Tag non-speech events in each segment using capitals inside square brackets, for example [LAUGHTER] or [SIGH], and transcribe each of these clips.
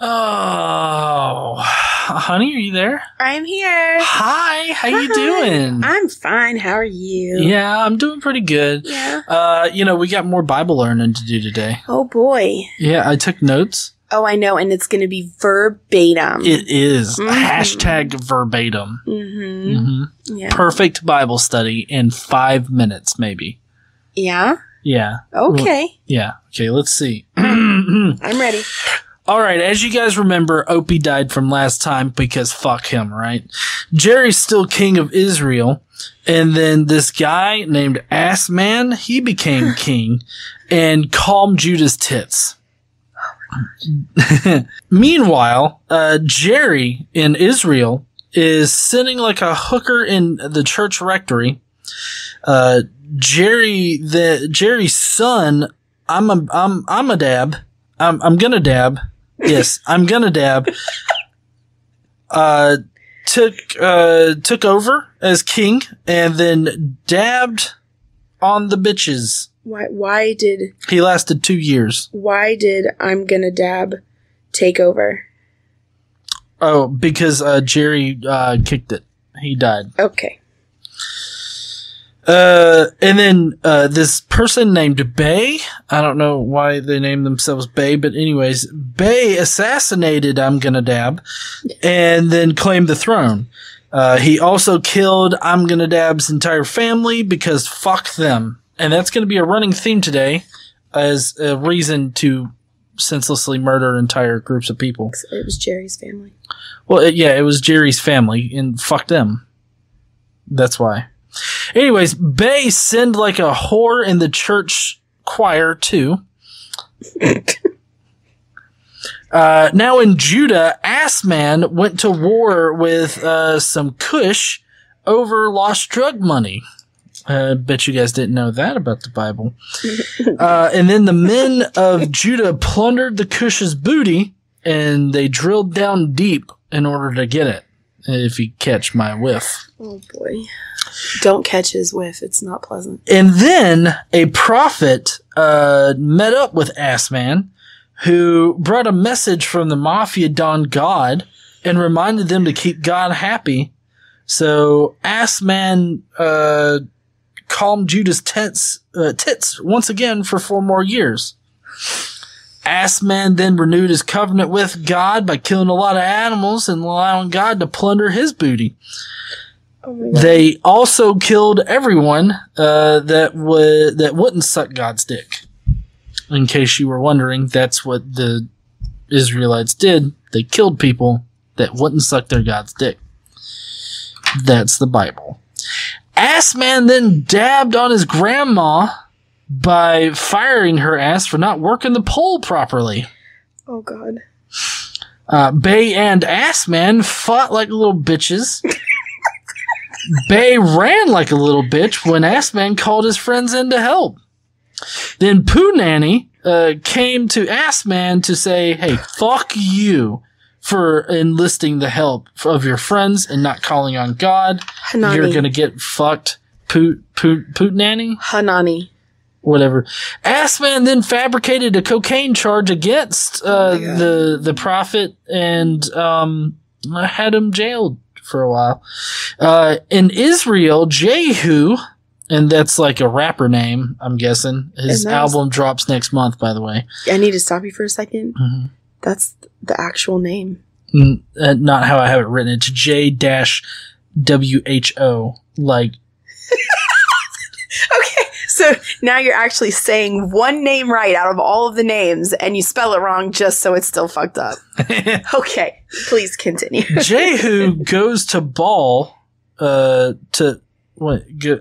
Oh, honey, are you there? I'm here. Hi, how you [LAUGHS] doing? I'm fine. How are you? Yeah, I'm doing pretty good. Yeah. Uh, you know, we got more Bible learning to do today. Oh boy. Yeah, I took notes. Oh, I know, and it's going to be verbatim. It is Mhm. hashtag verbatim. mm-hmm. hmm Yeah. Perfect Bible study in five minutes, maybe. yeah. Yeah, Okay. yeah. Okay, let's see. [CLEARS THROAT] I'm ready. All right, as you guys remember, Opie died from last time because fuck him, right? Jerry's still king of Israel, and then this guy named Ass Man, he became [LAUGHS] king and calmed Judah's tits. [LAUGHS] Meanwhile, uh, Jerry in Israel is sitting like a hooker in the church rectory. Uh, Jerry, the Jerry's son, I'm a, I'm, I'm a dab. I'm, I'm gonna dab. Yes, I'm gonna dab. Uh, took, uh, took over as king and then dabbed on the bitches. Why? Why did? He lasted two years. Why did I'm gonna dab take over? Oh, because, uh, Jerry, uh, kicked it. He died. Okay. Uh, and then uh, this person named Bay. I don't know why they named themselves Bay, but anyways, Bay assassinated I'm gonna dab, and then claimed the throne. Uh, he also killed I'm gonna dab's entire family because fuck them, and that's gonna be a running theme today as a reason to senselessly murder entire groups of people. It was Jerry's family. Well, it, yeah, it was Jerry's family, and fuck them. That's why. Anyways, Bay sinned like a whore in the church choir too. [LAUGHS] uh, now in Judah, Assman went to war with uh, some Cush over lost drug money. I bet you guys didn't know that about the Bible. [LAUGHS] Uh, and then the men of Judah plundered the Cush's booty and they drilled down deep in order to get it. If you catch my whiff. Oh boy. Don't catch his whiff. It's not pleasant. And then a prophet uh, met up with Assman, who brought a message from the mafia don God and reminded them to keep God happy. So Assman uh, calmed Judah's tits, uh, tits once again for four more years. Assman then renewed his covenant with God by killing a lot of animals and allowing God to plunder his booty. Oh. They also killed everyone uh, that would that wouldn't suck God's dick. In case you were wondering, that's what the Israelites did. They killed people that wouldn't suck their God's dick. That's the Bible. Assman then dabbed on his grandma by firing her ass for not working the pole properly. Oh god. Uh, Bay and Assman fought like little bitches. [LAUGHS] Bay ran like a little bitch when Assman called his friends in to help. Then Pooh Nanny uh, came to Assman to say, "Hey, fuck you for enlisting the help of your friends and not calling on God. Hanani. You're gonna get fucked." Pooh Pooh Pooh Nanny Hanani. whatever. Assman then fabricated a cocaine charge against uh, Oh the the prophet and um, had him jailed for a while. Uh, in Israel, Jehu, and that's like a rapper name, I'm guessing. His album drops next month, by the way. I need to stop you for a 2nd Mhm. That's the actual name. N- uh, not how I have it written. It's J dash W H O. Like. So now you're actually saying one name right out of all of the names and you spell it wrong just so it's still fucked up. [LAUGHS] Okay. Please continue. [LAUGHS] Jehu goes to ball uh, to what? Go,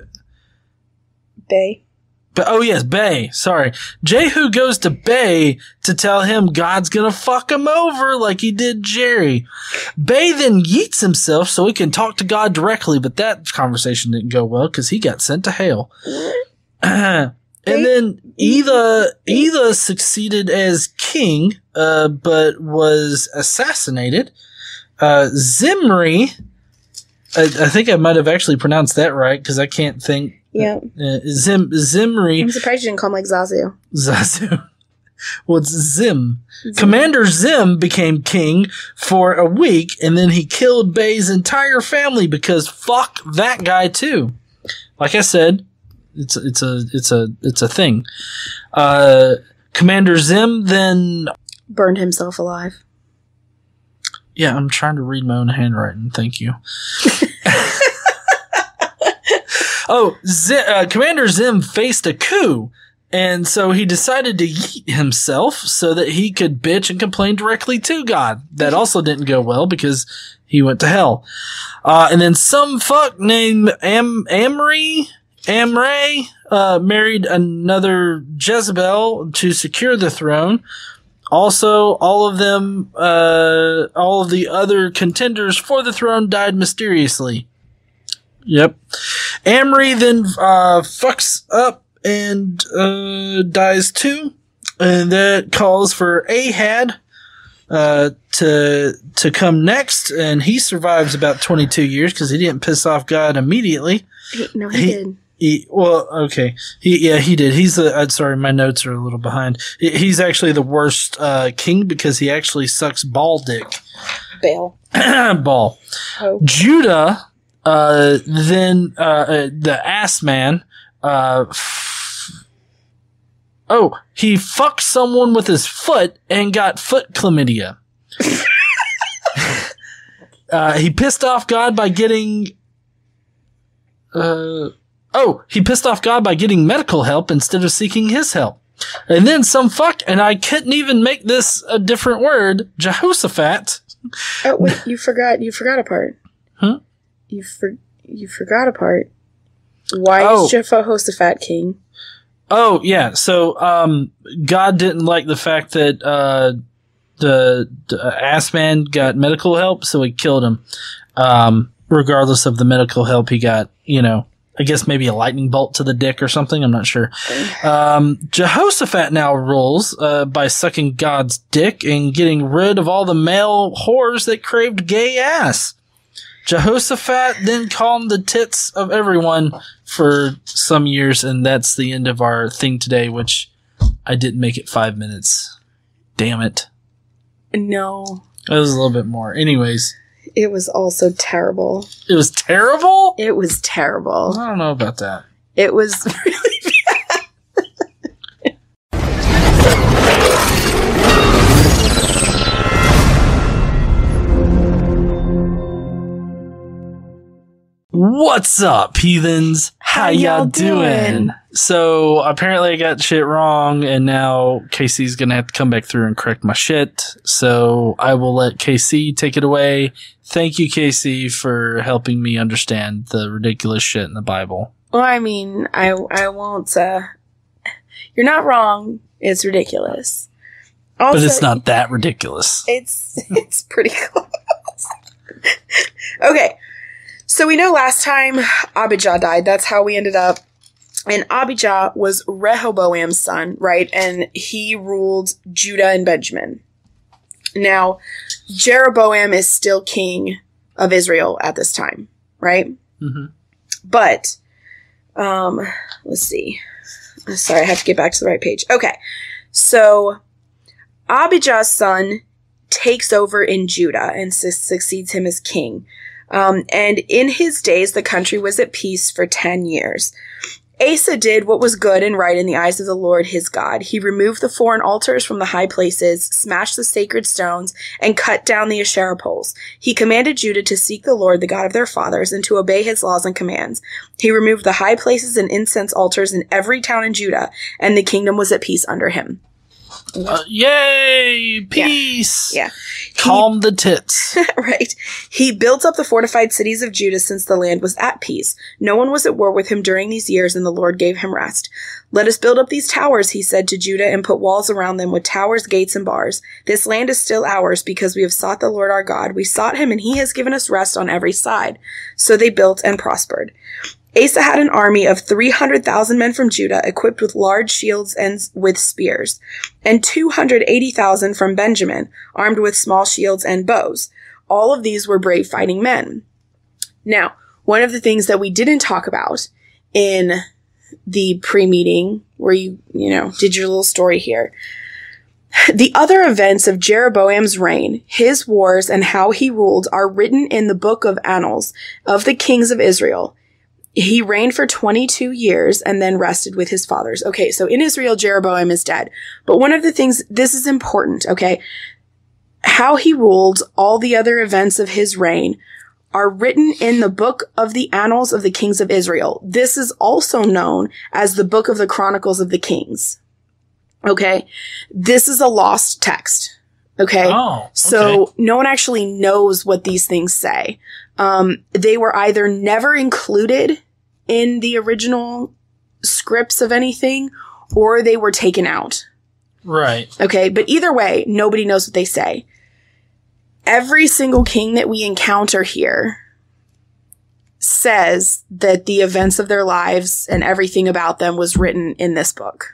Bay. But oh yes, Bay. Sorry, Jehu goes to Bay to tell him God's gonna fuck him over like he did Jerry. Bay then yeets himself so he can talk to God directly, but that conversation didn't go well because he got sent to hell. [CLEARS THROAT] and then Eva Eva succeeded as king, uh, but was assassinated. Uh, Zimri, I, I think I might have actually pronounced that right because I can't think Yeah. uh, Zim Zimri I'm surprised you didn't call him like Zazu. Zazu. [LAUGHS] well, it's Zim. Commander Zim became king for a week, and then he killed Bay's entire family because fuck that guy too. Like I said, it's it's a it's a it's a thing. Uh, Commander Zim then Burned himself alive. yeah, I'm trying to read my own handwriting. Thank you. [LAUGHS] oh, Zim, uh, Commander Zim faced a coup, and so he decided to yeet himself so that he could bitch and complain directly to God. That [LAUGHS] also didn't go well because he went to hell. Uh, and then some fuck named Am Amri Amray uh, married another Jezebel to secure the throne. Also, all of them, uh, all of the other contenders for the throne died mysteriously. Yep. Amri then uh, fucks up and uh, dies too, and that calls for Ahad uh, to to come next, and he survives about twenty two years because he didn't piss off God immediately. He- no, he, He- did. He, well, okay. He, yeah, he did. He's the, I'm sorry, my notes are a little behind. He, he's actually the worst, uh, king because he actually sucks ball dick. Bail. [CLEARS THROAT] ball. Oh. Judah, uh, then, uh, uh, the ass man, uh, f- oh, he fucked someone with his foot and got foot chlamydia. [LAUGHS] uh, he pissed off God by getting, uh, oh, he pissed off God by getting medical help instead of seeking his help. And then some fuck, and I couldn't even make this a different word, Jehoshaphat. Oh wait, you forgot. You forgot a part. Huh? You for you forgot a part. Why Oh. is Jehoshaphat king? Oh yeah, so um, God didn't like the fact that uh, the, the ass man got medical help, so he killed him. Um, regardless of the medical help he got, you know, I guess maybe a lightning bolt to the dick or something. I'm not sure. Um, Jehoshaphat now rules uh, by sucking God's dick and getting rid of all the male whores that craved gay ass. Jehoshaphat then calmed the tits of everyone for some years, and that's the end of our thing today, which I didn't make it five minutes. Damn it. No, It was a little bit more. Anyways, it was also terrible. it was terrible? It was terrible. I don't know about that. It was [LAUGHS] really What's up, heathens? How, How y'all y'all doing? doing? So apparently I got shit wrong, and now Casey's gonna have to come back through and correct my shit. So I will let KC take it away. Thank you, Casey, for helping me understand the ridiculous shit in the Bible. Well, I mean, I I won't. Uh, you're not wrong. It's ridiculous. Also, But it's not that ridiculous. It's [LAUGHS] it's pretty close. [LAUGHS] okay, so we know last time Abijah died. That's how we ended up. And Abijah was Rehoboam's son, right? And he ruled Judah and Benjamin. Now, Jeroboam is still king of Israel at this time, right? hmm But, um, let's see. Sorry, I have to get back to the right page. Okay. So, Abijah's son takes over in Judah and su- succeeds him as king. Um, and in his days, the country was at peace for 10 years. Asa did what was good and right in the eyes of the Lord his God. He removed the foreign altars from the high places, smashed the sacred stones, and cut down the Asherah poles. He commanded Judah to seek the Lord, the God of their fathers, and to obey his laws and commands. He removed the high places and incense altars in every town in Judah, and the kingdom was at peace under him. Uh, yay! Peace! Yeah. Calm the tits. [LAUGHS] right. He built up the fortified cities of Judah since the land was at peace. No one was at war with him during these years, and the Lord gave him rest. Let us build up these towers, he said to Judah, and put walls around them with towers, gates, and bars. This land is still ours because we have sought the Lord our God. We sought him, and he has given us rest on every side. So they built and prospered. Asa had an army of 300,000 men from Judah equipped with large shields and with spears, and 280,000 from Benjamin armed with small shields and bows. All of these were brave fighting men. Now, one of the things that we didn't talk about in the pre-meeting where you, you know, did your little story here The other events of Jeroboam's reign, his wars, and how he ruled are written in the book of Annals of the kings of Israel. He reigned for 22 years and then rested with his fathers. Okay, so in Israel, Jeroboam is dead. But one of the things, this is important, okay? How he ruled, all the other events of his reign are written in the book of the Annals of the Kings of Israel. This is also known as the book of the Chronicles of the Kings. Okay. This is a lost text. Okay. Oh, okay. So no one actually knows what these things say. Um, they were either never included in the original scripts of anything or they were taken out. right. Okay. But either way, nobody knows what they say. Every single king that we encounter here says that the events of their lives and everything about them was written in this book.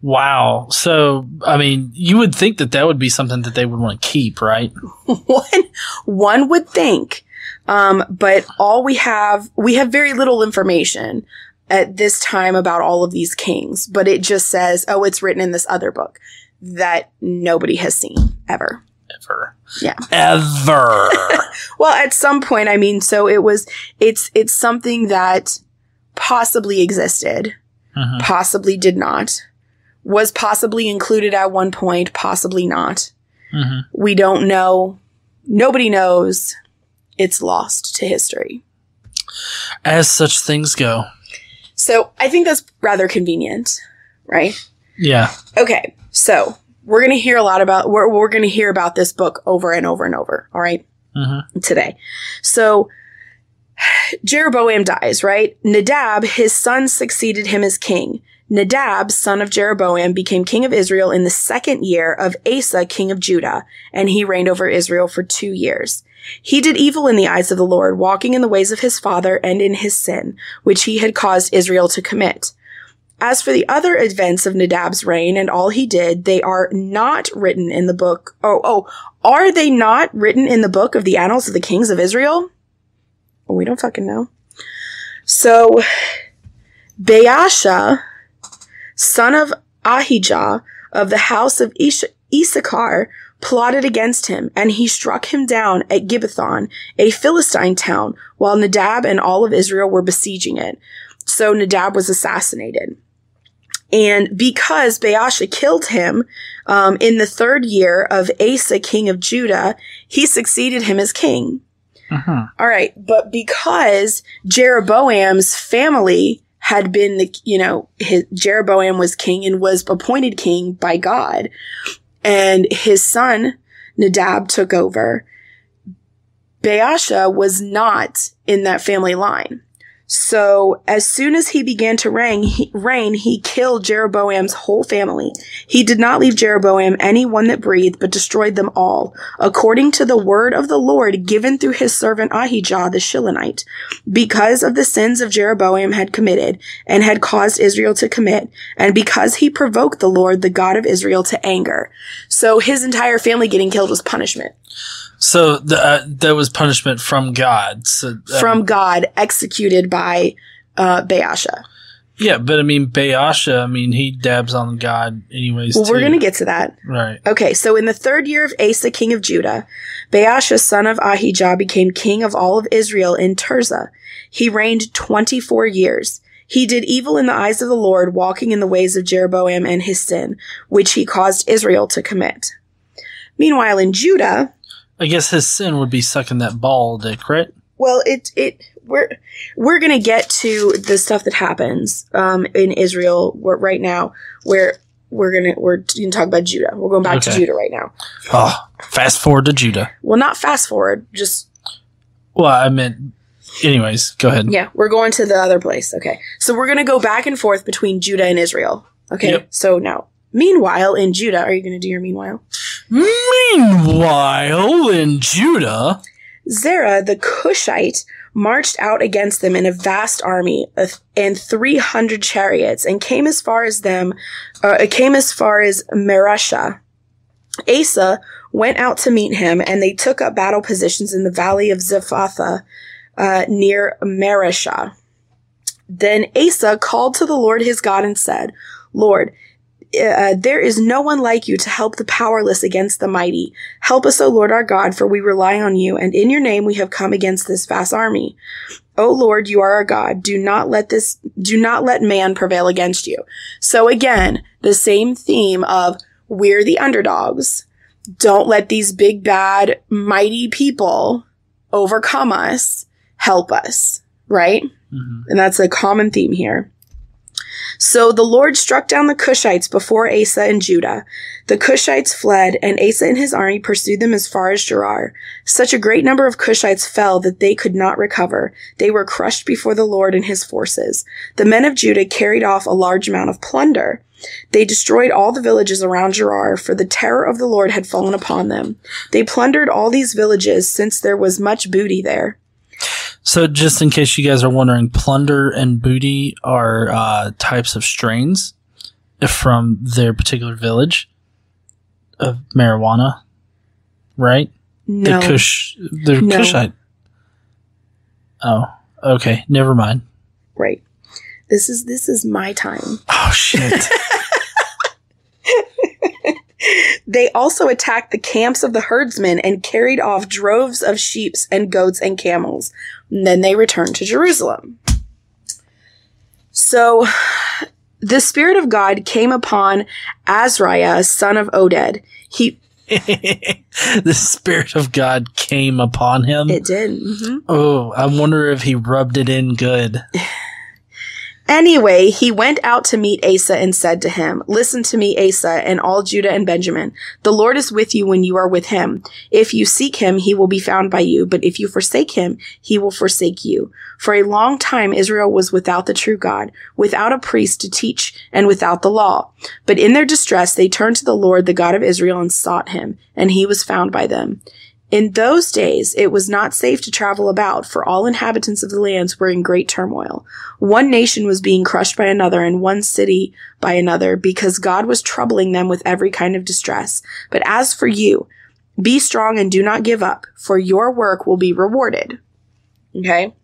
Wow. So, I mean, you would think that that would be something that they would want to keep, right? [LAUGHS] one one would think um, but all we have we have very little information at this time about all of these kings but it just says oh it's written in this other book that nobody has seen ever Ever. Yeah. Ever. [LAUGHS] well at some point i mean so it was it's it's something that possibly existed Mhm. possibly did not was possibly included at one point possibly not Mhm. we don't know nobody knows it's lost to history. As such things go. so i think that's rather convenient right? Yeah. okay so we're going to hear a lot about we're, we're going to hear about this book over and over and over all right? Hmm today. So [SIGHS] jeroboam dies right? Nadab his son succeeded him as king nadab son of jeroboam became king of israel in the second year of asa king of judah and he reigned over israel for two years he did evil in the eyes of the lord walking in the ways of his father and in his sin which he had caused israel to commit as for the other events of Nadab's reign and all he did, they are not written in the book. Oh, oh, are they not written in the book of the annals of the kings of Israel? We don't fucking know. So, Baasha, son of Ahijah of the house of Ish- Issachar, plotted against him, and he struck him down at Gibbethon, a Philistine town, while Nadab and all of Israel were besieging it. So Nadab was assassinated. And because Baasha killed him um, in the third year of Asa, king of Judah, he succeeded him as king. hmm All right, but because Jeroboam's family had been the, you know, his, Jeroboam was king and was appointed king by God, and his son Nadab took over. Baasha was not in that family line. So as soon as he began to reign, he, reign, he killed Jeroboam's whole family. He did not leave Jeroboam any one that breathed, but destroyed them all, according to the word of the Lord given through his servant Ahijah the Shilonite, because of the sins of Jeroboam had committed, and had caused Israel to commit, and because he provoked the Lord, the God of Israel, to anger. So his entire family getting killed was punishment So the, uh, that was punishment from God. So uh, from God, executed by uh, Baasha. yeah, but I mean Baasha. I mean he dabs on God anyways. Well, we're going to get to that. right. Okay, so in the third year of Asa, king of Judah, Baasha, son of Ahijah, became king of all of Israel in Tirzah. He reigned 24 years. He did evil in the eyes of the Lord, walking in the ways of Jeroboam and his sin, which he caused Israel to commit. Meanwhile, in Judah, I guess his sin would be sucking that ball dick, right? well, it it we're we're gonna get to the stuff that happens um, in Israel right now, where we're gonna we're gonna talk about Judah. We're going back to Judah right now. Oh, fast forward to Judah. Well, not fast forward, just Well, I meant. Anyways, go ahead. Yeah, we're going to the other place. Okay. So we're going to go back and forth between Judah and Israel. Okay. Yep. So now, meanwhile, in Judah, are you going to do your meanwhile? Meanwhile, in Judah, Zerah the Cushite marched out against them in a vast army and 300 chariots and came as far as them, uh, came as far as Mareshah. Asa went out to meet him and they took up battle positions in the valley of Zephathah, uh, near Mareshah. Then Asa called to the Lord his God and said, Lord, uh, there is no one like you to help the powerless against the mighty. Help us, O Lord our God, for we rely on you, and in your name we have come against this vast army. O Lord, you are our God. Do not let this, do not let man prevail against you. So again, the same theme of we're the underdogs. Don't let these big, bad, mighty people overcome us. Help us, right? Mhm. And that's a common theme here. So the Lord struck down the Cushites before Asa and Judah. The Cushites fled, and Asa and his army pursued them as far as Gerar. Such a great number of Cushites fell that they could not recover. They were crushed before the Lord and his forces. The men of Judah carried off a large amount of plunder. They destroyed all the villages around Gerar, for the terror of the Lord had fallen upon them. They plundered all these villages, since there was much booty there. So, just in case you guys are wondering, plunder and booty are uh, types of strains from their particular village of marijuana, right? No. The Kush, the No. Kushite. Oh, okay. Never mind. Right. This is this is my time. Oh shit. [LAUGHS] They also attacked the camps of the herdsmen and carried off droves of sheep and goats and camels. And then they returned to Jerusalem. So the Spirit of God came upon Azariah, son of Oded. He [LAUGHS] the spirit of God came upon him. it did. mhm. oh, I wonder if he rubbed it in good. [LAUGHS] Anyway, he went out to meet Asa and said to him, Listen to me, Asa, and all Judah and Benjamin. The Lord is with you when you are with him. If you seek him, he will be found by you, but if you forsake him, he will forsake you. For a long time Israel was without the true God, without a priest to teach, and without the law. But in their distress they turned to the Lord, the God of Israel, and sought him, and he was found by them. In those days, it was not safe to travel about, for all inhabitants of the lands were in great turmoil. One nation was being crushed by another, and one city by another, because God was troubling them with every kind of distress. But as for you, be strong and do not give up, for your work will be rewarded. Okay?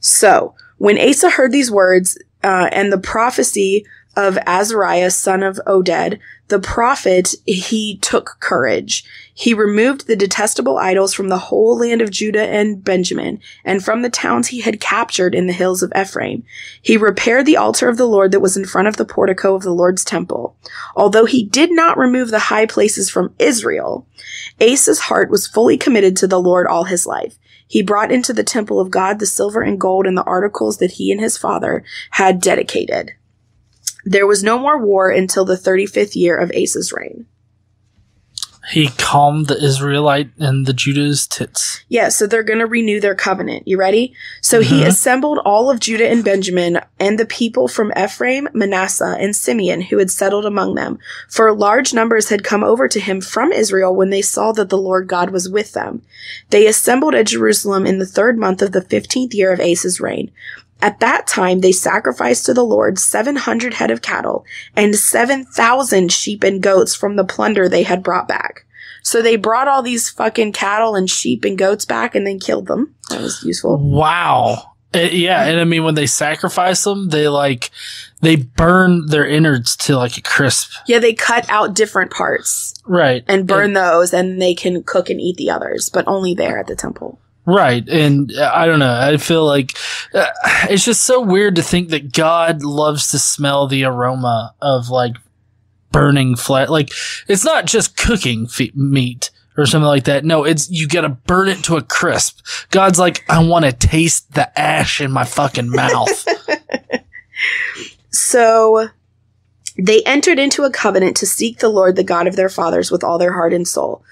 So, when Asa heard these words uh, and the prophecy of Azariah, son of Oded, the prophet, he took courage. He removed the detestable idols from the whole land of Judah and Benjamin, and from the towns he had captured in the hills of Ephraim. He repaired the altar of the Lord that was in front of the portico of the Lord's temple. Although he did not remove the high places from Israel, Asa's heart was fully committed to the Lord all his life. He brought into the temple of God the silver and gold and the articles that he and his father had dedicated. There was no more war until the 35th year of Asa's reign. He calmed the Israelite and the Judah's tits. Yeah, so they're going to renew their covenant. You ready? So he Mhm. assembled all of Judah and Benjamin and the people from Ephraim, Manasseh, and Simeon who had settled among them. For large numbers had come over to him from Israel when they saw that the Lord God was with them. They assembled at Jerusalem in the third month of the fifteenth year of Asa's reign. At that time, they sacrificed to the Lord 700 head of cattle and 7,000 sheep and goats from the plunder they had brought back. So they brought all these fucking cattle and sheep and goats back and then killed them. That was useful. Wow. Uh, yeah, and I mean when they sacrifice them, they like they burn their innards to like a crisp. Yeah, they cut out different parts Right. and burn those and they can cook and eat the others, but only there at the temple. Right. And uh, I don't know. I feel like uh, it's just so weird to think that God loves to smell the aroma of like burning flesh. Like it's not just cooking fe- meat or something like that. No, it's you got to burn it to a crisp. God's like, I want to taste the ash in my fucking mouth. [LAUGHS] So they entered into a covenant to seek the Lord, the God of their fathers, with all their heart and soul.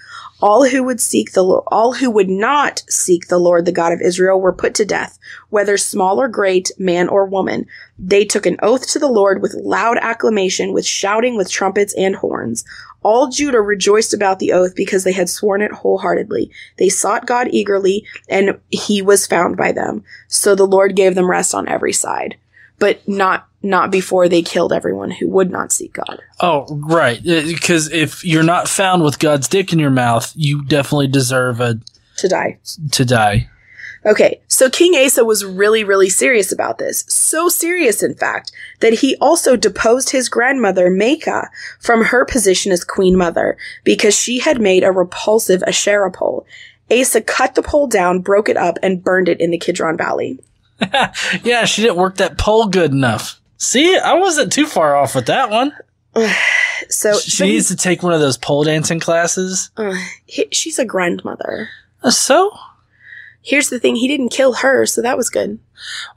All who would seek the all who would not seek the Lord, the God of Israel, were put to death, whether small or great, man or woman. They took an oath to the Lord with loud acclamation, with shouting, with trumpets and horns. All Judah rejoiced about the oath because they had sworn it wholeheartedly. They sought God eagerly, and he was found by them. So the Lord gave them rest on every side, but not not before they killed everyone who would not seek God. oh, right. Uh, because if you're not found with God's dick in your mouth, you definitely deserve a To die. to die. Okay, so King Asa was really, really serious about this. So serious, in fact, that he also deposed his grandmother, Maacah, from her position as queen mother because she had made a repulsive Asherah pole. Asa cut the pole down, broke it up, and burned it in the Kidron Valley. [LAUGHS] yeah, she didn't work that pole good enough. See, I wasn't too far off with that one. [SIGHS] So She but needs to take one of those pole dancing classes. uh, he- she's a grandmother. Uh, So? Here's the thing: he didn't kill her, so that was good.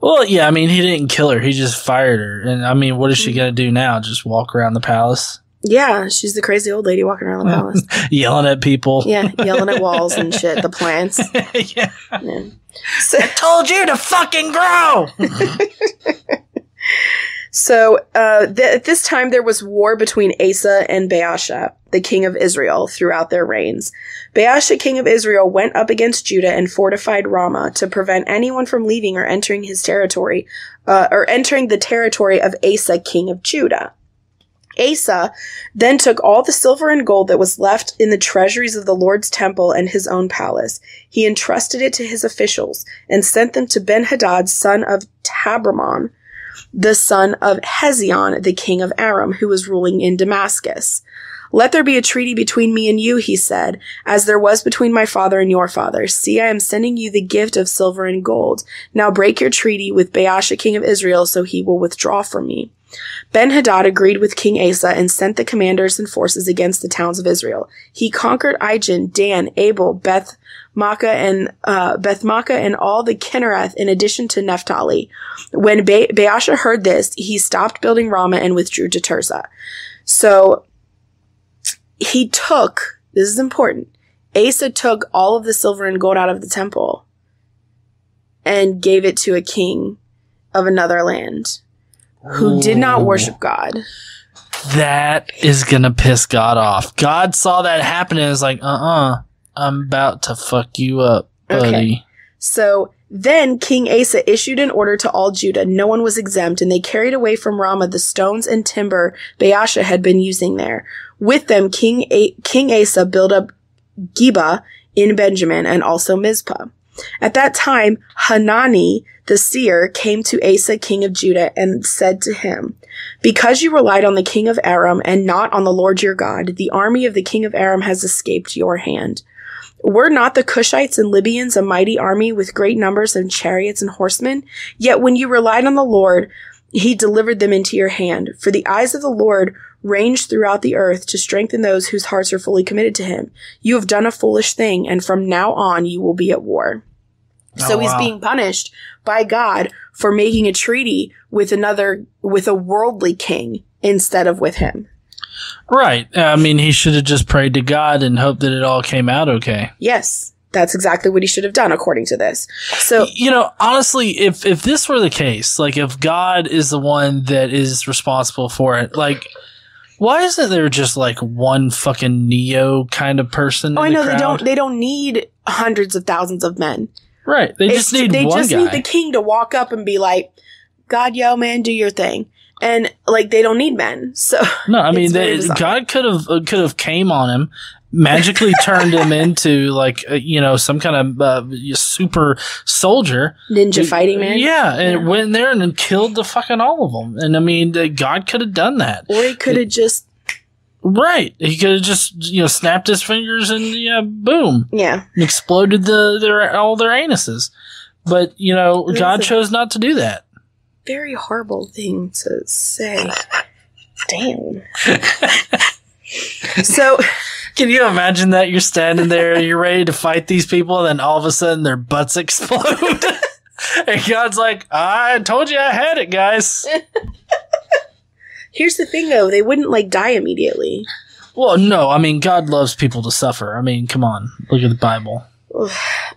Well, yeah, I mean, he didn't kill her. He just fired her. And I mean, what is she going to do now? Just walk around the palace? Yeah, she's the crazy old lady walking around the palace. [LAUGHS] Yelling at people. yeah, yelling at walls and [LAUGHS] shit. The plants. yeah. Yeah. So, Told you to fucking grow! [LAUGHS] so uh, th- at this time, there was war between Asa and Baasha, the king of Israel, throughout their reigns. Baasha, king of Israel, went up against Judah and fortified Ramah to prevent anyone from leaving or entering his territory, uh, or entering the territory of Asa, king of Judah. Asa then took all the silver and gold that was left in the treasuries of the Lord's temple and his own palace. He entrusted it to his officials and sent them to Ben-Hadad, son of Tabrimmon, the son of Hezion, the king of Aram, who was ruling in Damascus. Let there be a treaty between me and you, he said, as there was between my father and your father. See, I am sending you the gift of silver and gold. Now break your treaty with Baasha, king of Israel, so he will withdraw from me. Ben Hadad agreed with King Asa and sent the commanders and forces against the towns of Israel. He conquered Ijon, Dan, Abel, Beth Maakah, and uh, Beth Maakah, and all the Kinnereth, in addition to Naphtali. When ba- Baasha heard this, he stopped building Ramah and withdrew to Tirzah. So he took. This is important. Asa took all of the silver and gold out of the temple and gave it to a king of another land who did not worship God. That is gonna piss God off. God saw that happen and is like, uh uh-uh, uh, i am about to fuck you up, buddy. Okay. So then King Asa issued an order to all Judah. No one was exempt, and they carried away from Ramah the stones and timber Baasha had been using there. With them, King, A- King Asa built up Geba in Benjamin and also Mizpah. At that time, Hanani, the seer, came to Asa, king of Judah, and said to him, Because you relied on the king of Aram and not on the Lord your God, the army of the king of Aram has escaped your hand. Were not the Cushites and Libyans a mighty army with great numbers of chariots and horsemen? Yet when you relied on the Lord, he delivered them into your hand. For the eyes of the Lord range throughout the earth to strengthen those whose hearts are fully committed to him. You have done a foolish thing, and from now on you will be at war. Oh, so Oh, he's wow. being punished by God for making a treaty with another, with a worldly king instead of with him. Right. I mean, he should have just prayed to God and hoped that it all came out okay. Yes, that's exactly what he should have done according to this. So You know, honestly, if if this were the case, like if God is the one that is responsible for it, like why isn't there just like one fucking Neo kind of person? Oh, I the know they don't. They don't need hundreds of thousands of men. Right. They It's- just need They just guy. need the king to walk up and be like, "God, yo, man, do your thing." And like, they don't need men. So no, I [LAUGHS] mean, they. God could have uh, could have came on him, magically turned him into like uh, you know some kind of uh, super soldier. ninja fighting man. Yeah, and Yeah. went in there and killed the fucking all of them. And I mean, uh, God could have done that. Or he could have just Right. He could have just, you know, snapped his fingers and yeah, boom, yeah. exploded the their all their anuses. But, you know, That's God chose not to do that. Very horrible thing to say. [LAUGHS] Damn. [LAUGHS] so Can you imagine that you're standing there, you're ready to fight these people, and then all of a sudden their butts [LAUGHS] explode? and God's like, I told you I had it, guys. [LAUGHS] here's the thing, though: they wouldn't like die immediately. Well, no, I mean, God loves people to suffer. I mean, come on, look at the Bible.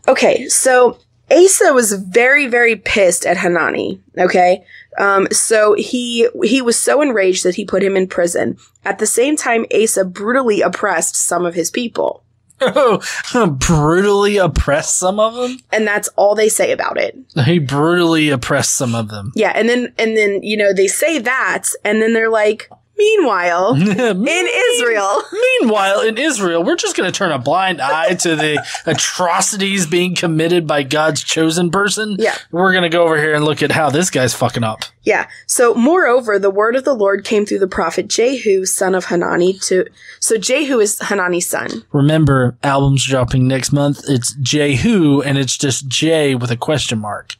Okay, so Asa was very, very pissed at Hanani. Okay, um, so he he was so enraged that he put him in prison. At the same time, Asa brutally oppressed some of his people, Oh, [LAUGHS] brutally oppressed some of them. and that's all they say about it. He brutally oppressed some of them. Yeah, and then and then you know they say that, and then they're like, Meanwhile, [LAUGHS] in Israel, Meanwhile, in Israel, we're just going to turn a blind eye to the [LAUGHS] atrocities being committed by God's chosen person. Yeah. We're going to go over here and look at how this guy's fucking up. Yeah. So, moreover, the word of the Lord came through the prophet Jehu, son of Hanani, to. So, Jehu is Hanani's son. Remember, album's dropping next month. It's Jehu, and it's just J with a question mark.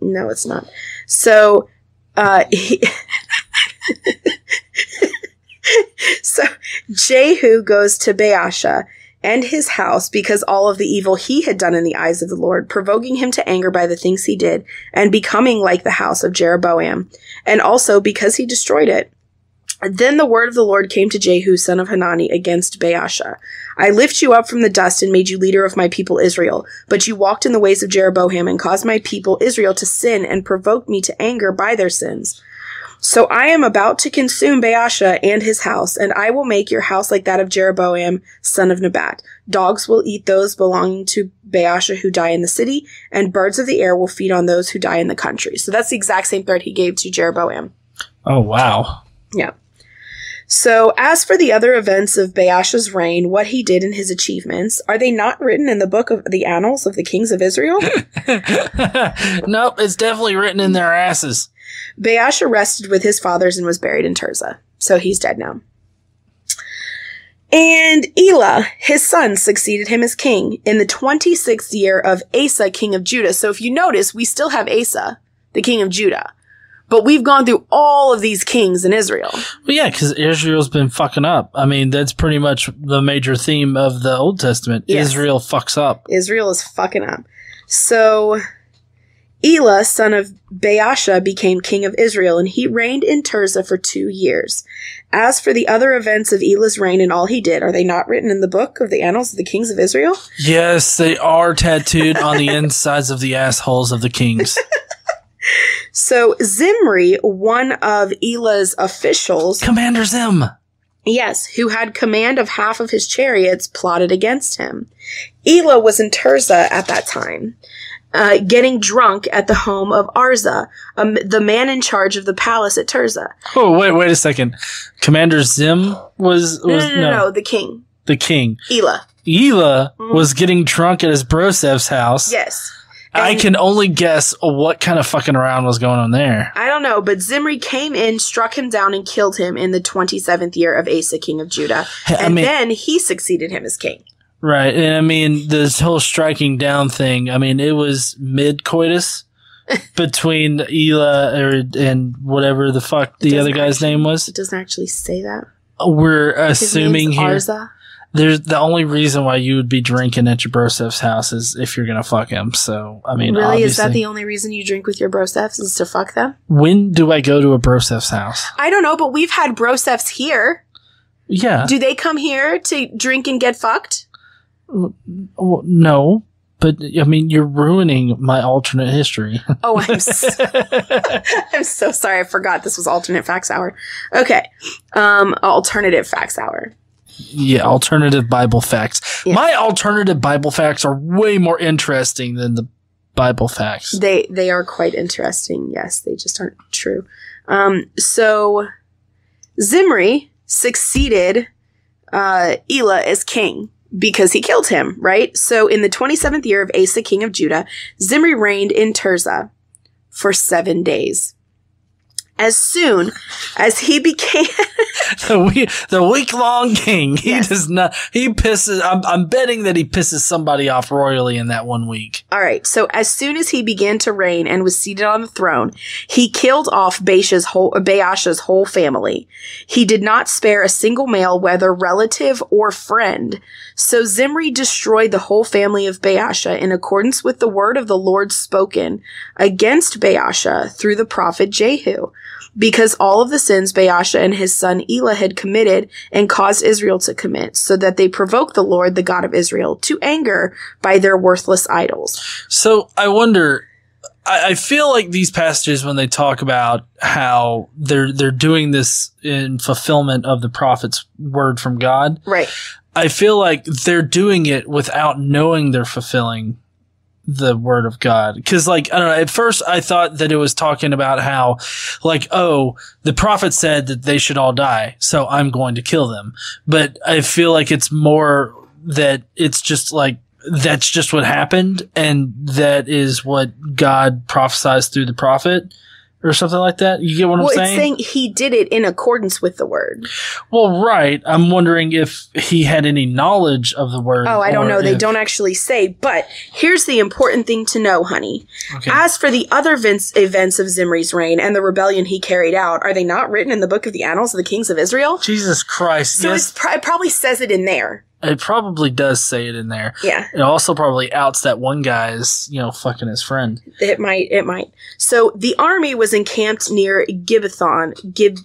No, it's not. So, uh, [LAUGHS] he. [LAUGHS] so, Jehu goes to Baasha and his house because all of the evil he had done in the eyes of the Lord, provoking him to anger by the things he did, and becoming like the house of Jeroboam, and also because he destroyed it. Then the word of the Lord came to Jehu, son of Hanani, against Baasha. I lift you up from the dust and made you leader of my people Israel. But you walked in the ways of Jeroboam and caused my people Israel to sin and provoked me to anger by their sins. So I am about to consume Baasha and his house, and I will make your house like that of Jeroboam, son of Nebat. Dogs will eat those belonging to Baasha who die in the city, and birds of the air will feed on those who die in the country. So that's the exact same threat he gave to Jeroboam. Oh, wow. Yeah. So, as for the other events of Baasha's reign, what he did and his achievements, are they not written in the book of the annals of the kings of Israel? [LAUGHS] nope, it's definitely written in their asses. Baasha rested with his fathers and was buried in Tirzah. So he's dead now. And Elah, his son, succeeded him as king in the 26th year of Asa, king of Judah. So if you notice, we still have Asa, the king of Judah. But we've gone through all of these kings in Israel. Well, yeah, because Israel's been fucking up. I mean, that's pretty much the major theme of the Old Testament. Yes. Israel fucks up. Israel is fucking up. So Elah, son of Baasha, became king of Israel, and he reigned in Tirzah for two years. As for the other events of Elah's reign and all he did, are they not written in the book of the annals of the kings of Israel? Yes, they are tattooed on the [LAUGHS] insides of the assholes of the kings. So Zimri, one of Elah's officials, Commander Zim. yes, who had command of half of his chariots, plotted against him. Elah was in Tirzah at that time. Uh, getting drunk at the home of Arza, um, the man in charge of the palace at Tirzah. Oh, wait, wait a second. Commander Zim was, No, was no, no, no, the king, the king. Elah. Elah was getting drunk at his brosev's house. Yes. I can only guess what kind of fucking around was going on there. I don't know, but Zimri came in, struck him down, and killed him in the 27th year of Asa, king of Judah. I And mean- then he succeeded him as king. Right. And I mean, this whole striking down thing, I mean, it was mid coitus [LAUGHS] between Elah or, and whatever the fuck the other guy's actually- name was. It doesn't actually say that. We're assuming here. Arza. There's the only reason why you would be drinking at your brosev's house is if you're gonna fuck him. So I mean, really? Is that the only reason you drink with your brosefs is to fuck them? when do I go to a brosev's house? I don't know, but we've had brosefs here. Yeah, Do they come here to drink and get fucked? Well, no, but I mean, you're ruining my alternate history. Oh, I'm so, [LAUGHS] [LAUGHS] I'm so sorry. I forgot this was alternate facts hour. Okay. Um, alternative facts hour. yeah, alternative Bible facts. Yeah. My alternative Bible facts are way more interesting than the Bible facts. They they are quite interesting. Yes, they just aren't true. Um, so Zimri succeeded uh, Elah as king because he killed him. Right. So in the twenty seventh year of Asa, king of Judah, Zimri reigned in Tirzah for seven days. As soon as he became [LAUGHS] the week, the week long king. He Yes. does not. He pisses. I'm, I'm betting that he pisses somebody off royally in that one week. All right. So as soon as he began to reign and was seated on the throne, he killed off Baasha's whole, Baasha's whole family. He did not spare a single male, whether relative or friend. So Zimri destroyed the whole family of Baasha in accordance with the word of the Lord spoken against Baasha through the prophet Jehu. Because all of the sins Baasha and his son Elah had committed and caused Israel to commit, so that they provoked the Lord, the God of Israel, to anger by their worthless idols. So I wonder. I, I feel like these passages, when they talk about how they're they're doing this in fulfillment of the prophet's word from God, Right. I feel like they're doing it without knowing they're fulfilling the word of God. Cause like, I don't know, at first I thought that it was talking about how like, oh, the prophet said that they should all die. So I'm going to kill them. But I feel like it's more that it's just like, that's just what happened. And that is what God prophesies through the prophet or something like that. You get what well, I'm saying? it's saying? he did it in accordance with the word. Well, right. I'm wondering if he had any knowledge of the word. Oh, I don't know. They don't actually say. But here's the important thing to know, honey. Okay. As for the other events, events of Zimri's reign and the rebellion he carried out, are they not written in the book of the annals of the kings of Israel? Jesus Christ. So yes, it probably says it in there. It probably does say it in there. Yeah, It also probably outs that one guy as, you know, fucking his friend. it might. It might. So the army was encamped near Gibbethon, Gib,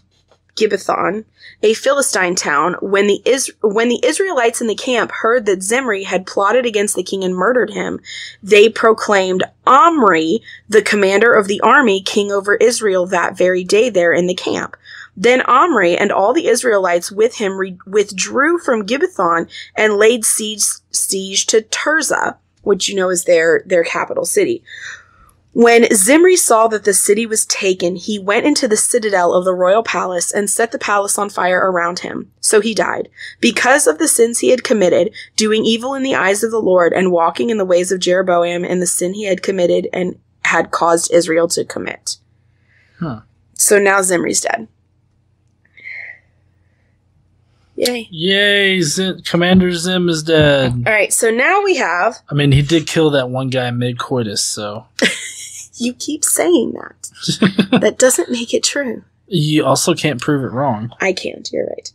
Gibbethon, a Philistine town. When the Is- when the Israelites in the camp heard that Zimri had plotted against the king and murdered him, they proclaimed Omri, the commander of the army, king over Israel that very day there in the camp. Then Omri and all the Israelites with him re- withdrew from Gibbethon and laid siege, siege to Tirzah, which you know is their, their capital city. When Zimri saw that the city was taken, he went into the citadel of the royal palace and set the palace on fire around him. So he died. Because of the sins he had committed, doing evil in the eyes of the Lord and walking in the ways of Jeroboam and the sin he had committed and had caused Israel to commit. Huh. So now Zimri's dead. Yay. Yay, Zim, Commander Zim is dead. All right, so now we have. I mean, he did kill that one guy mid coitus, so. [LAUGHS] You keep saying that. that doesn't make it true. You also can't prove it wrong. I can't. You're right.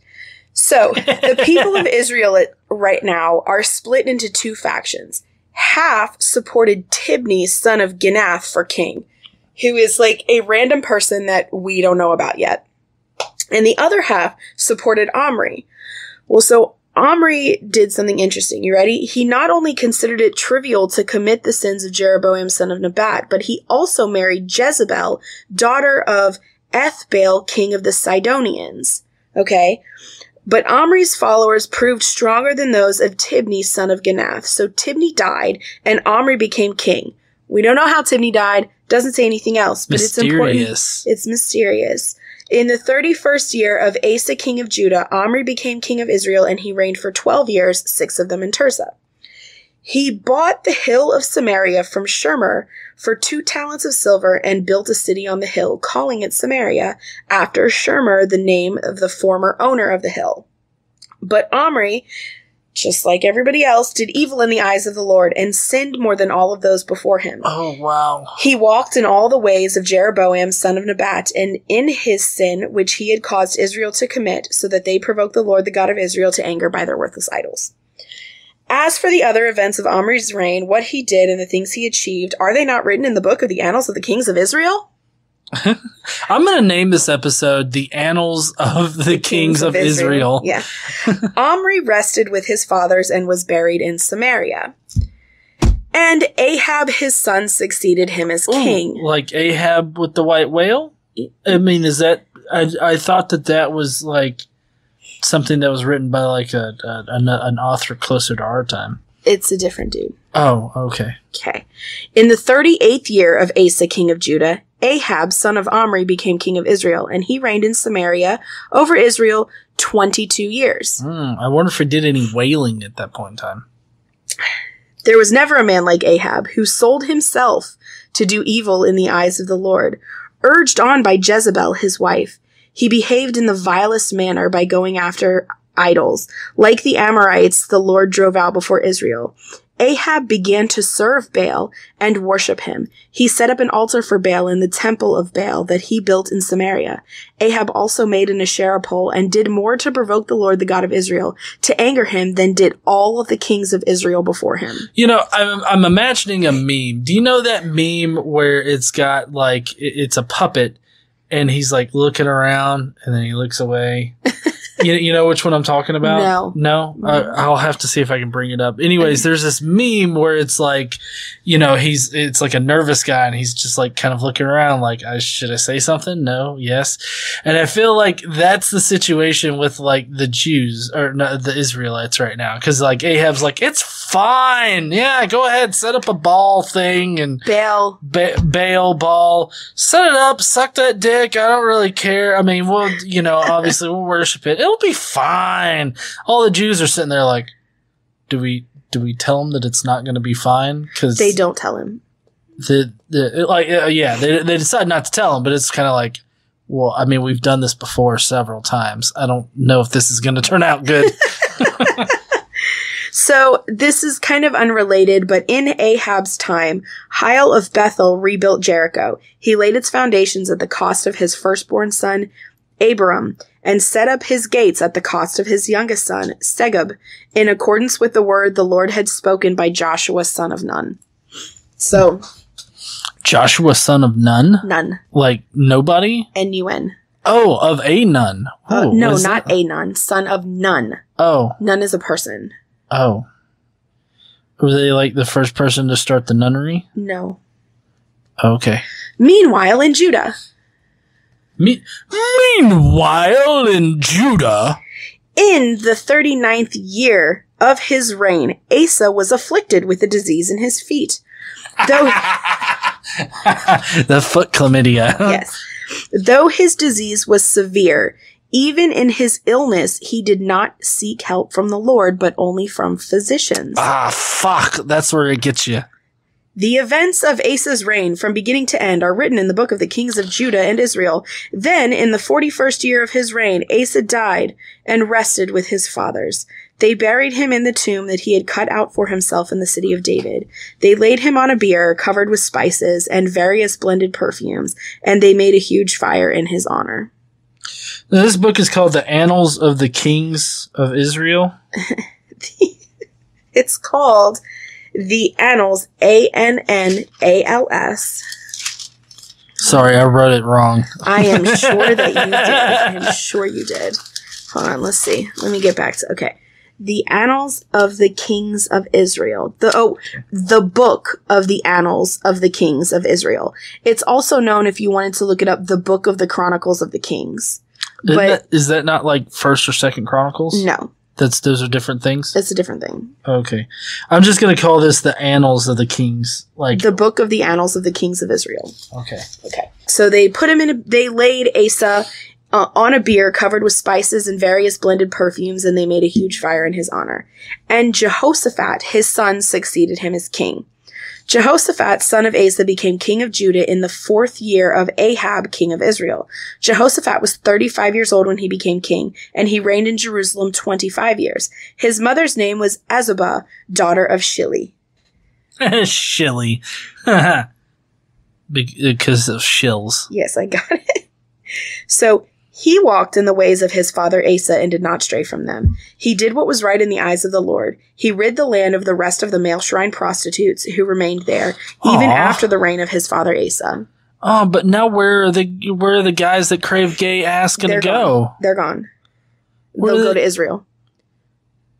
So the people of [LAUGHS] Israel at- right now are split into two factions. Half supported Tibni, son of Ginath, for king, who is like a random person that we don't know about yet. And the other half supported Omri. Well, so Omri did something interesting. You ready? He not only considered it trivial to commit the sins of Jeroboam, son of Nebat, but he also married Jezebel, daughter of Ethbaal, king of the Sidonians. Okay? But Omri's followers proved stronger than those of Tibni, son of Ganath. So Tibni died, and Omri became king. We don't know how Tibni died, doesn't say anything else, but it's important. Mysterious. It's mysterious. In the 31st year of Asa, king of Judah, Omri became king of Israel, and he reigned for 12 years, six of them in Tirzah. He bought the hill of Samaria from Shermer for two talents of silver and built a city on the hill, calling it Samaria, after Shermer, the name of the former owner of the hill. But Omri, just like everybody else, did evil in the eyes of the Lord and sinned more than all of those before him. Oh, wow. He walked in all the ways of Jeroboam, son of Nebat, and in his sin, which he had caused Israel to commit, so that they provoked the Lord, the God of Israel, to anger by their worthless idols. As for the other events of Omri's reign, what he did and the things he achieved, are they not written in the book of the annals of the kings of Israel? [LAUGHS] I'm going to name this episode The Annals of the, Kings, of, Israel. Yeah. [LAUGHS] Omri rested with his fathers and was buried in Samaria. And Ahab, his son, succeeded him as Ooh, king. Like Ahab with the white whale? I mean, is that. I, I thought that that was like something that was written by like a, a an, an author closer to our time. It's a different dude. Oh, okay. Okay. In the 38th year of Asa, king of Judah, Ahab, son of Omri, became king of Israel, and he reigned in Samaria over Israel 22 years. Hmm, I wonder if he did any whaling at that point in time. There was never a man like Ahab who sold himself to do evil in the eyes of the Lord. Urged on by Jezebel, his wife, he behaved in the vilest manner by going after idols. Like the Amorites, the Lord drove out before Israel. Ahab began to serve Baal and worship him. He set up an altar for Baal in the temple of Baal that he built in Samaria. Ahab also made an Asherah pole and did more to provoke the Lord, the God of Israel, to anger him than did all of the kings of Israel before him. You know, I'm, I'm imagining a meme. Do you know that meme where it's got like it's a puppet and he's like looking around and then he looks away? [LAUGHS] you, you know which one I'm talking about? No. No? Uh, I'll have to see if I can bring it up. Anyways, there's this meme where it's like, you know, he's it's like a nervous guy and he's just like kind of looking around like, I should I say something? No, yes. And I feel like that's the situation with like the Jews or no, the Israelites right now cuz like Ahab's like it's fine. Yeah, go ahead, set up a ball thing and bail, ba- bail ball. Set it up, suck that dick. I don't really care. I mean, we'll, you know, [LAUGHS] obviously we'll worship it. It'll be fine. All the Jews are sitting there like, do we, do we tell them that it's not going to be fine? Cause They don't tell him. the, the like, uh, yeah, they, they decide not to tell him, but it's kind of like, well, I mean, we've done this before several times. I don't know if this is going to turn out good. [LAUGHS] So this is kind of unrelated, but in Ahab's time, Hiel of Bethel rebuilt Jericho. He laid its foundations at the cost of his firstborn son, Abram, and set up his gates at the cost of his youngest son, Segub, in accordance with the word the Lord had spoken by Joshua son of Nun. So, Joshua, son of Nun? Nun. Like nobody? N-U-N. Oh, of a nun. Uh, Oh, no, not that? a nun. Son of Nun. Oh, Nun is a person. Oh. Were they like the first person to start the nunnery? No. Okay. Meanwhile, in Judah, Me- meanwhile, in Judah, In the thirty-ninth year of his reign, Asa was afflicted with a disease in his feet. Though, [LAUGHS] [LAUGHS] the foot chlamydia. yes, though his disease was severe, even in his illness, he did not seek help from the Lord, but only from physicians. ah, fuck. That's where it gets you. The events of Asa's reign from beginning to end are written in the book of the kings of Judah and Israel. Then, in the 41st year of his reign, Asa died and rested with his fathers. They buried him in the tomb that he had cut out for himself in the city of David. They laid him on a bier covered with spices and various blended perfumes, and they made a huge fire in his honor. This book is called The Annals of the Kings of Israel. [LAUGHS] It's called The Annals, A N N A L S. Sorry, I wrote it wrong. I am [LAUGHS] sure that you did. I am sure you did. Hold on, let's see. Let me get back to okay. The Annals of the Kings of Israel. The oh, the book of the Annals of the Kings of Israel. It's also known, if you wanted to look it up, the Book of the Chronicles of the Kings. Isn't But- that, is that not like First or Second Chronicles? No, That's those are different things. that's a different thing. Okay, I'm just gonna call this the Annals of the Kings. Like, The Book of the Annals of the Kings of Israel. okay, Okay. So they put him in. A, they laid Asa uh, on a bier covered with spices and various blended perfumes, and they made a huge fire in his honor. And Jehoshaphat, his son, succeeded him as king. Jehoshaphat, son of Asa, became king of Judah in the fourth year of Ahab, king of Israel. Jehoshaphat was 35 years old when he became king, and he reigned in Jerusalem 25 years. His mother's name was Azubah, daughter of Shili. [LAUGHS] shilly, [LAUGHS] because of shills. Yes, I got it. So he walked in the ways of his father Asa and did not stray from them. He did what was right in the eyes of the Lord. He rid the land of the rest of the male shrine prostitutes who remained there, even Aw. after the reign of his father Asa. Oh, but now where are the where are the guys that crave gay ass gonna They're go? gone. They're gone. Where They'll are go they- to Israel.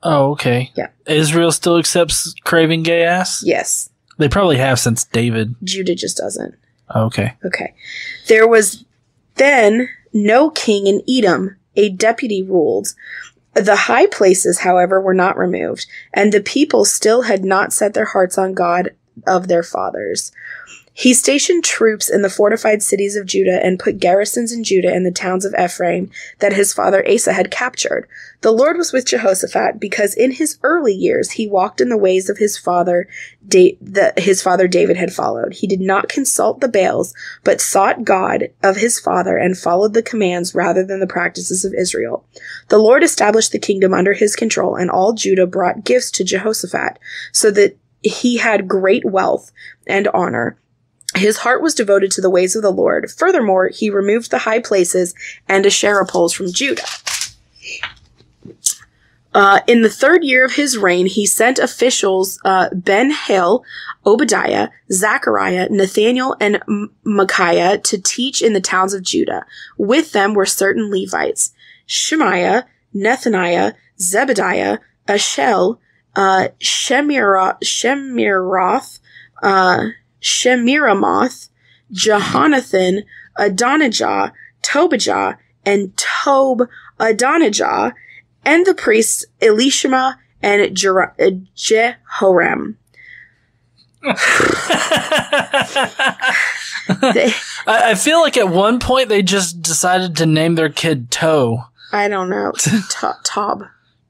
Oh, okay. Yeah. Israel still accepts craving gay ass. Yes. They probably have since David. Judah just doesn't. Okay. Okay. There was then no king in Edom. A deputy ruled. The high places, however, were not removed, and the people still had not set their hearts on God of their fathers. He stationed troops in the fortified cities of Judah and put garrisons in Judah and the towns of Ephraim that his father Asa had captured. The Lord was with Jehoshaphat because in his early years he walked in the ways of his father, da- the, his father David had followed. He did not consult the Baals, but sought God of his father and followed the commands rather than the practices of Israel. The Lord established the kingdom under his control, and all Judah brought gifts to Jehoshaphat, so that he had great wealth and honor. His heart was devoted to the ways of the Lord. Furthermore, he removed the high places and Asherah poles from Judah. Uh, in the third year of his reign, he sent officials uh, Ben Hil, Obadiah, Zechariah, Nathaniel, and M- Micaiah to teach in the towns of Judah. With them were certain Levites Shemaiah, Nethaniah, Zebediah, Ashel, uh, Shemira- Shemiroth, uh, Shemiramoth, Jehonathan, Adonijah, Tobijah, and Tob Adonijah, and the priests Elishama and Jer- uh, Jehoram. They- [LAUGHS] I, I feel like at one point they just decided to name their kid Toe. I don't know. [LAUGHS] To- Tob.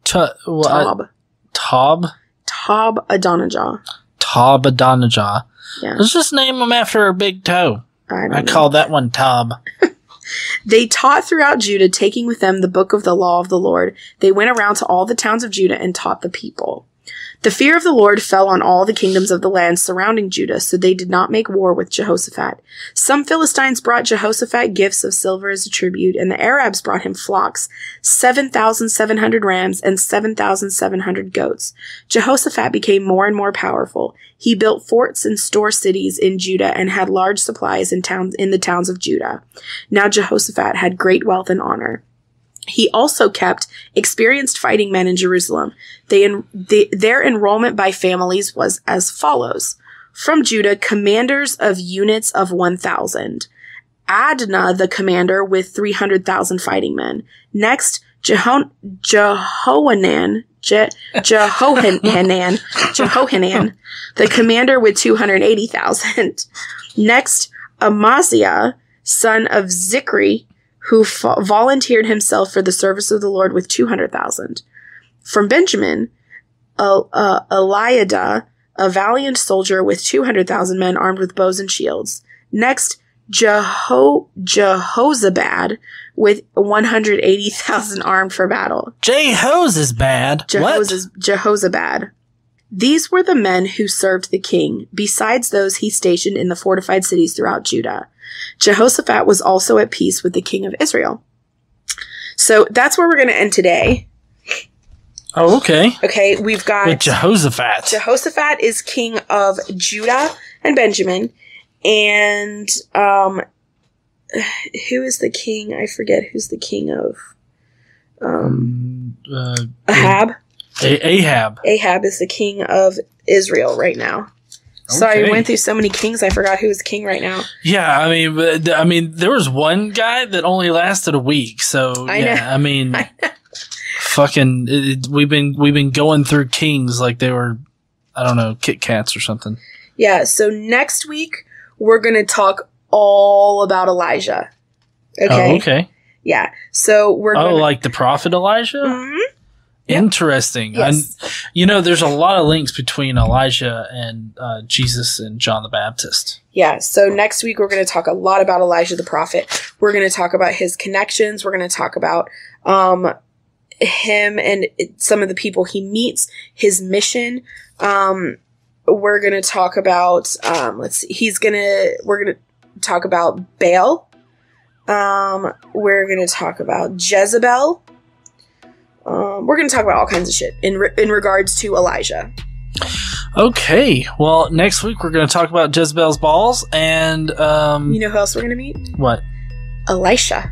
To, what, Tob. Tob? Tob Adonijah. Tob Adonijah. Yeah. Let's just name him after a big toe. I I call that one Tob. [LAUGHS] They taught throughout Judah, taking with them the book of the law of the Lord. They went around to all the towns of Judah and taught the people. The fear of the Lord fell on all the kingdoms of the land surrounding Judah, so they did not make war with Jehoshaphat. Some Philistines brought Jehoshaphat gifts of silver as a tribute, and the Arabs brought him flocks, 7,700 rams and 7,700 goats. Jehoshaphat became more and more powerful. He built forts and store cities in Judah and had large supplies in towns in the towns of Judah. Now Jehoshaphat had great wealth and honor. He also kept experienced fighting men in Jerusalem. They, en- they, their enrollment by families was as follows. From Judah, commanders of units of 1,000. Adnah, the commander, with 300,000 fighting men. Next, Jeho- Jehohanan, Je- Jehohanan, Jehohanan, the commander with 280,000. Next, Amaziah, son of Zikri, who vo- volunteered himself for the service of the Lord with 200,000. From Benjamin, El- uh, Eliada, a valiant soldier with 200,000 men armed with bows and shields. Next, Jeho- Jehozabad with 180,000 armed for battle. J Hose is bad. what? Jehozabad. These were the men who served the king, besides those he stationed in the fortified cities throughout Judah. Jehoshaphat was also at peace with the king of Israel. So that's where we're going to end today. Oh, okay. Okay, we've got With Jehoshaphat. Jehoshaphat is king of Judah and Benjamin, and um, who is the king? I forget who's the king of um, Um, uh, Ahab. A- Ahab. Ahab is the king of Israel right now. Sorry, I went through so many kings, I forgot who is king right now. Yeah, I mean, I mean, there was one guy that only lasted a week. So I yeah, know. I mean, [LAUGHS] I fucking, it, we've been we've been going through kings like they were, I don't know, Kit Kats or something. Yeah, so next week we're going to talk all about Elijah. Oh, okay. Oh, okay. Yeah. So we're Oh, going to. like the prophet Elijah. Mm-hmm. Interesting. Yes. And, you know, there's a lot of links between Elijah and uh, Jesus and John the Baptist. Yeah, so next week we're going to talk a lot about Elijah the prophet. We're going to talk about his connections. We're going to talk about um, him and some of the people he meets, his mission. Um, we're going to talk about, um, let's see, he's going to, we're going to talk about Baal. Um, we're going to talk about Jezebel. Um, we're going to talk about all kinds of shit in, re- in regards to Elijah. Okay. Well, next week we're going to talk about Jezebel's balls and um, You know who else we're going to meet? what? Elisha.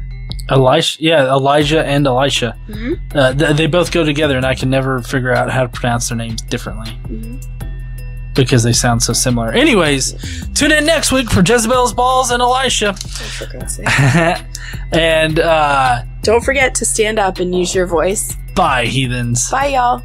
Elisha. Yeah, Elijah and Elisha. hmm Uh, th- they both go together, and I can never figure out how to pronounce their names differently hmm because they sound so similar. Anyways, tune in next week for Jezebel's balls and Elisha. Oh, for God's sake. and uh, Don't forget to stand up and use your voice. Bye, heathens. Bye, y'all.